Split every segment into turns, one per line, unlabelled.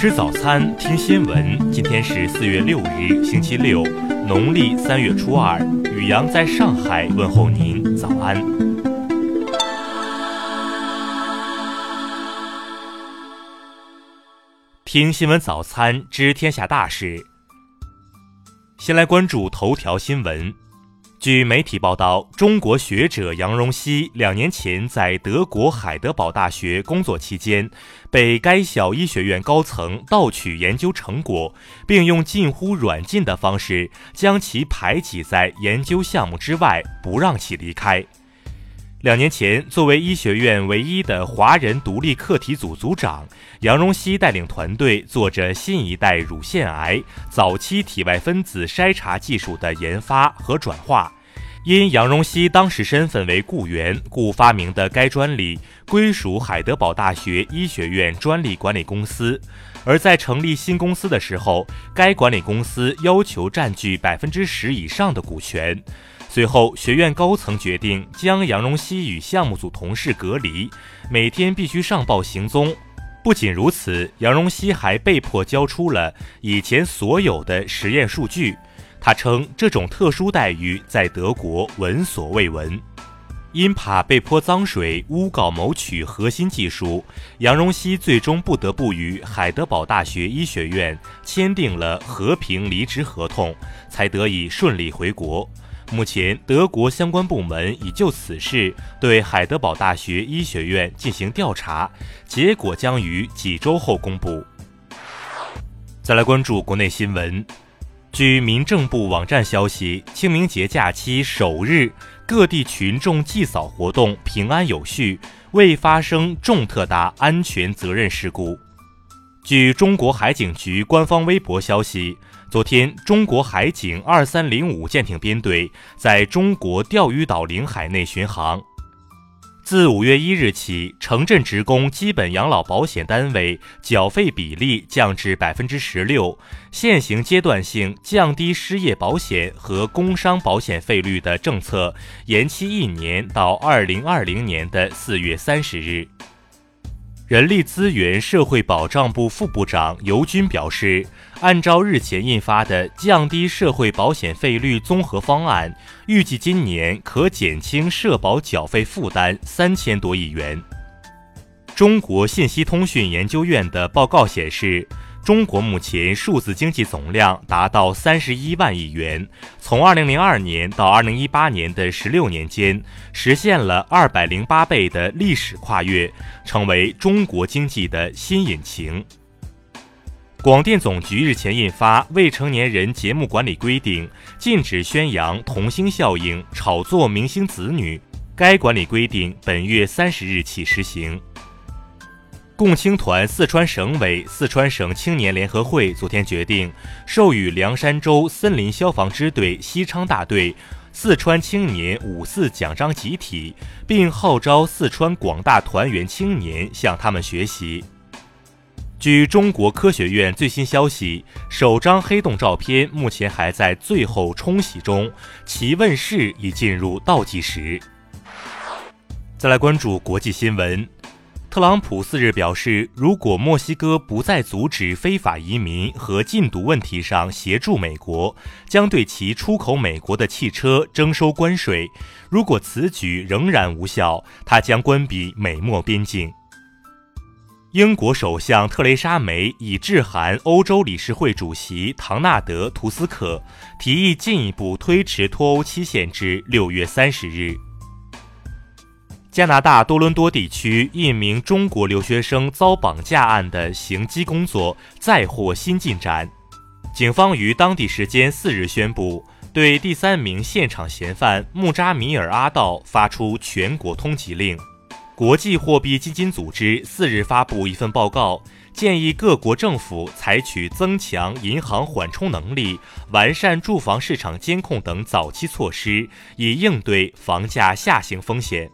吃早餐，听新闻。今天是四月六日，星期六，农历三月初二。雨阳在上海问候您，早安。听新闻早餐，知天下大事。先来关注头条新闻。据媒体报道，中国学者杨荣熙两年前在德国海德堡大学工作期间，被该校医学院高层盗取研究成果，并用近乎软禁的方式将其排挤在研究项目之外，不让其离开。两年前，作为医学院唯一的华人独立课题组组长，杨荣熙带领团队做着新一代乳腺癌早期体外分子筛查技术的研发和转化。因杨荣熙当时身份为雇员，故发明的该专利归属海德堡大学医学院专利管理公司。而在成立新公司的时候，该管理公司要求占据百分之十以上的股权。随后，学院高层决定将杨荣熙与项目组同事隔离，每天必须上报行踪。不仅如此，杨荣熙还被迫交出了以前所有的实验数据。他称这种特殊待遇在德国闻所未闻。因怕被泼脏水、诬告谋取核心技术，杨荣熙最终不得不与海德堡大学医学院签订了和平离职合同，才得以顺利回国。目前，德国相关部门已就此事对海德堡大学医学院进行调查，结果将于几周后公布。再来关注国内新闻。据民政部网站消息，清明节假期首日，各地群众祭扫活动平安有序，未发生重特大安全责任事故。据中国海警局官方微博消息，昨天，中国海警二三零五舰艇编队在中国钓鱼岛领海内巡航。自五月一日起，城镇职工基本养老保险单位缴费比例降至百分之十六，现行阶段性降低失业保险和工伤保险费率的政策延期一年，到二零二零年的四月三十日。人力资源社会保障部副部长尤军表示，按照日前印发的降低社会保险费率综合方案，预计今年可减轻社保缴费负担三千多亿元。中国信息通讯研究院的报告显示。中国目前数字经济总量达到三十一万亿元，从二零零二年到二零一八年的十六年间，实现了二百零八倍的历史跨越，成为中国经济的新引擎。广电总局日前印发《未成年人节目管理规定》，禁止宣扬童星效应、炒作明星子女。该管理规定本月三十日起实行。共青团四川省委、四川省青年联合会昨天决定，授予凉山州森林消防支队西昌大队“四川青年五四”奖章集体，并号召四川广大团员青年向他们学习。据中国科学院最新消息，首张黑洞照片目前还在最后冲洗中，其问世已进入倒计时。再来关注国际新闻。特朗普四日表示，如果墨西哥不在阻止非法移民和禁毒问题上协助美国，将对其出口美国的汽车征收关税。如果此举仍然无效，他将关闭美墨边境。英国首相特蕾莎梅已致函欧洲理事会主席唐纳德·图斯克，提议进一步推迟脱欧期限至六月三十日。加拿大多伦多地区一名中国留学生遭绑架案的刑缉工作再获新进展，警方于当地时间四日宣布，对第三名现场嫌犯穆扎米尔·阿道发出全国通缉令。国际货币基金组织四日发布一份报告，建议各国政府采取增强银行缓冲能力、完善住房市场监控等早期措施，以应对房价下行风险。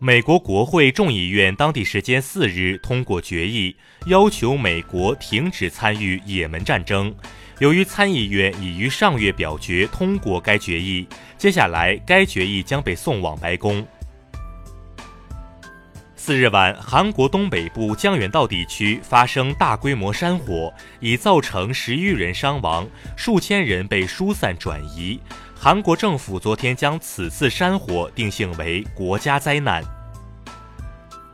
美国国会众议院当地时间四日通过决议，要求美国停止参与也门战争。由于参议院已于上月表决通过该决议，接下来该决议将被送往白宫。四日晚，韩国东北部江原道地区发生大规模山火，已造成十余人伤亡，数千人被疏散转移。韩国政府昨天将此次山火定性为国家灾难。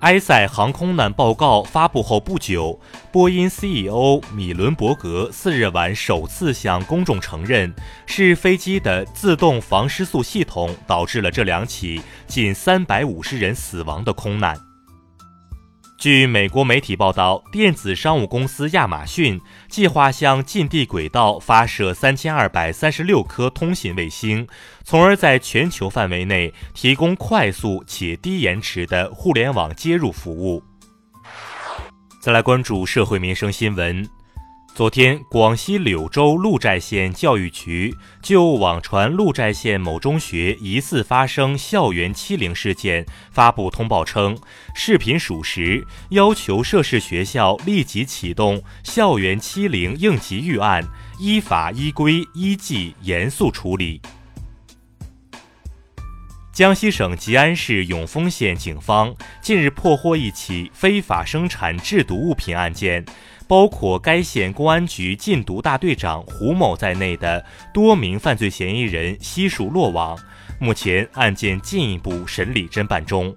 埃塞航空难报告发布后不久，波音 CEO 米伦伯格四日晚首次向公众承认，是飞机的自动防失速系统导致了这两起近三百五十人死亡的空难。据美国媒体报道，电子商务公司亚马逊计划向近地轨道发射三千二百三十六颗通信卫星，从而在全球范围内提供快速且低延迟的互联网接入服务。再来关注社会民生新闻。昨天，广西柳州鹿寨县教育局就网传鹿寨县某中学疑似发生校园欺凌事件发布通报称，视频属实，要求涉事学校立即启动校园欺凌应急预案，依法依规依纪严肃处理。江西省吉安市永丰县警方近日破获一起非法生产制毒物品案件。包括该县公安局禁毒大队长胡某在内的多名犯罪嫌疑人悉数落网，目前案件进一步审理侦办中。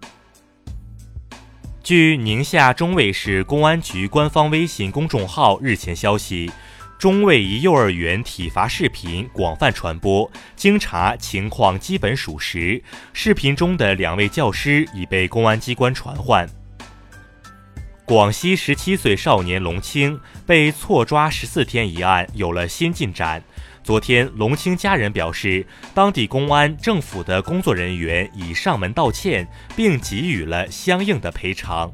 据宁夏中卫市公安局官方微信公众号日前消息，中卫一幼儿园体罚视频广泛传播，经查情况基本属实，视频中的两位教师已被公安机关传唤。广西十七岁少年龙青被错抓十四天一案有了新进展。昨天，龙青家人表示，当地公安、政府的工作人员已上门道歉，并给予了相应的赔偿。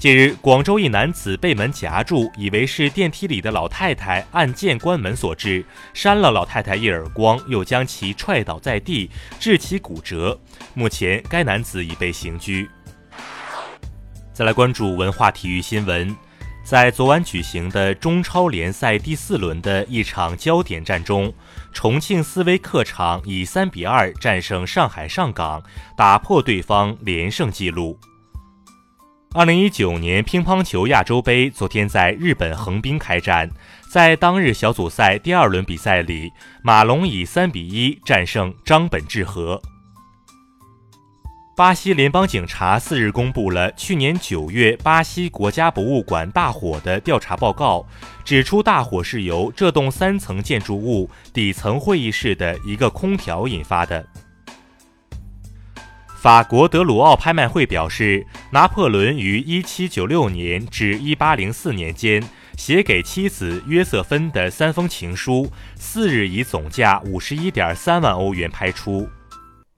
近日，广州一男子被门夹住，以为是电梯里的老太太按键关门所致，扇了老太太一耳光，又将其踹倒在地，致其骨折。目前，该男子已被刑拘。再来关注文化体育新闻，在昨晚举行的中超联赛第四轮的一场焦点战中，重庆斯威客场以三比二战胜上海上港，打破对方连胜纪录。二零一九年乒乓球亚洲杯昨天在日本横滨开战，在当日小组赛第二轮比赛里，马龙以三比一战胜张本智和。巴西联邦警察四日公布了去年九月巴西国家博物馆大火的调查报告，指出大火是由这栋三层建筑物底层会议室的一个空调引发的。法国德鲁奥拍卖会表示，拿破仑于1796年至1804年间写给妻子约瑟芬的三封情书，四日以总价51.3万欧元拍出。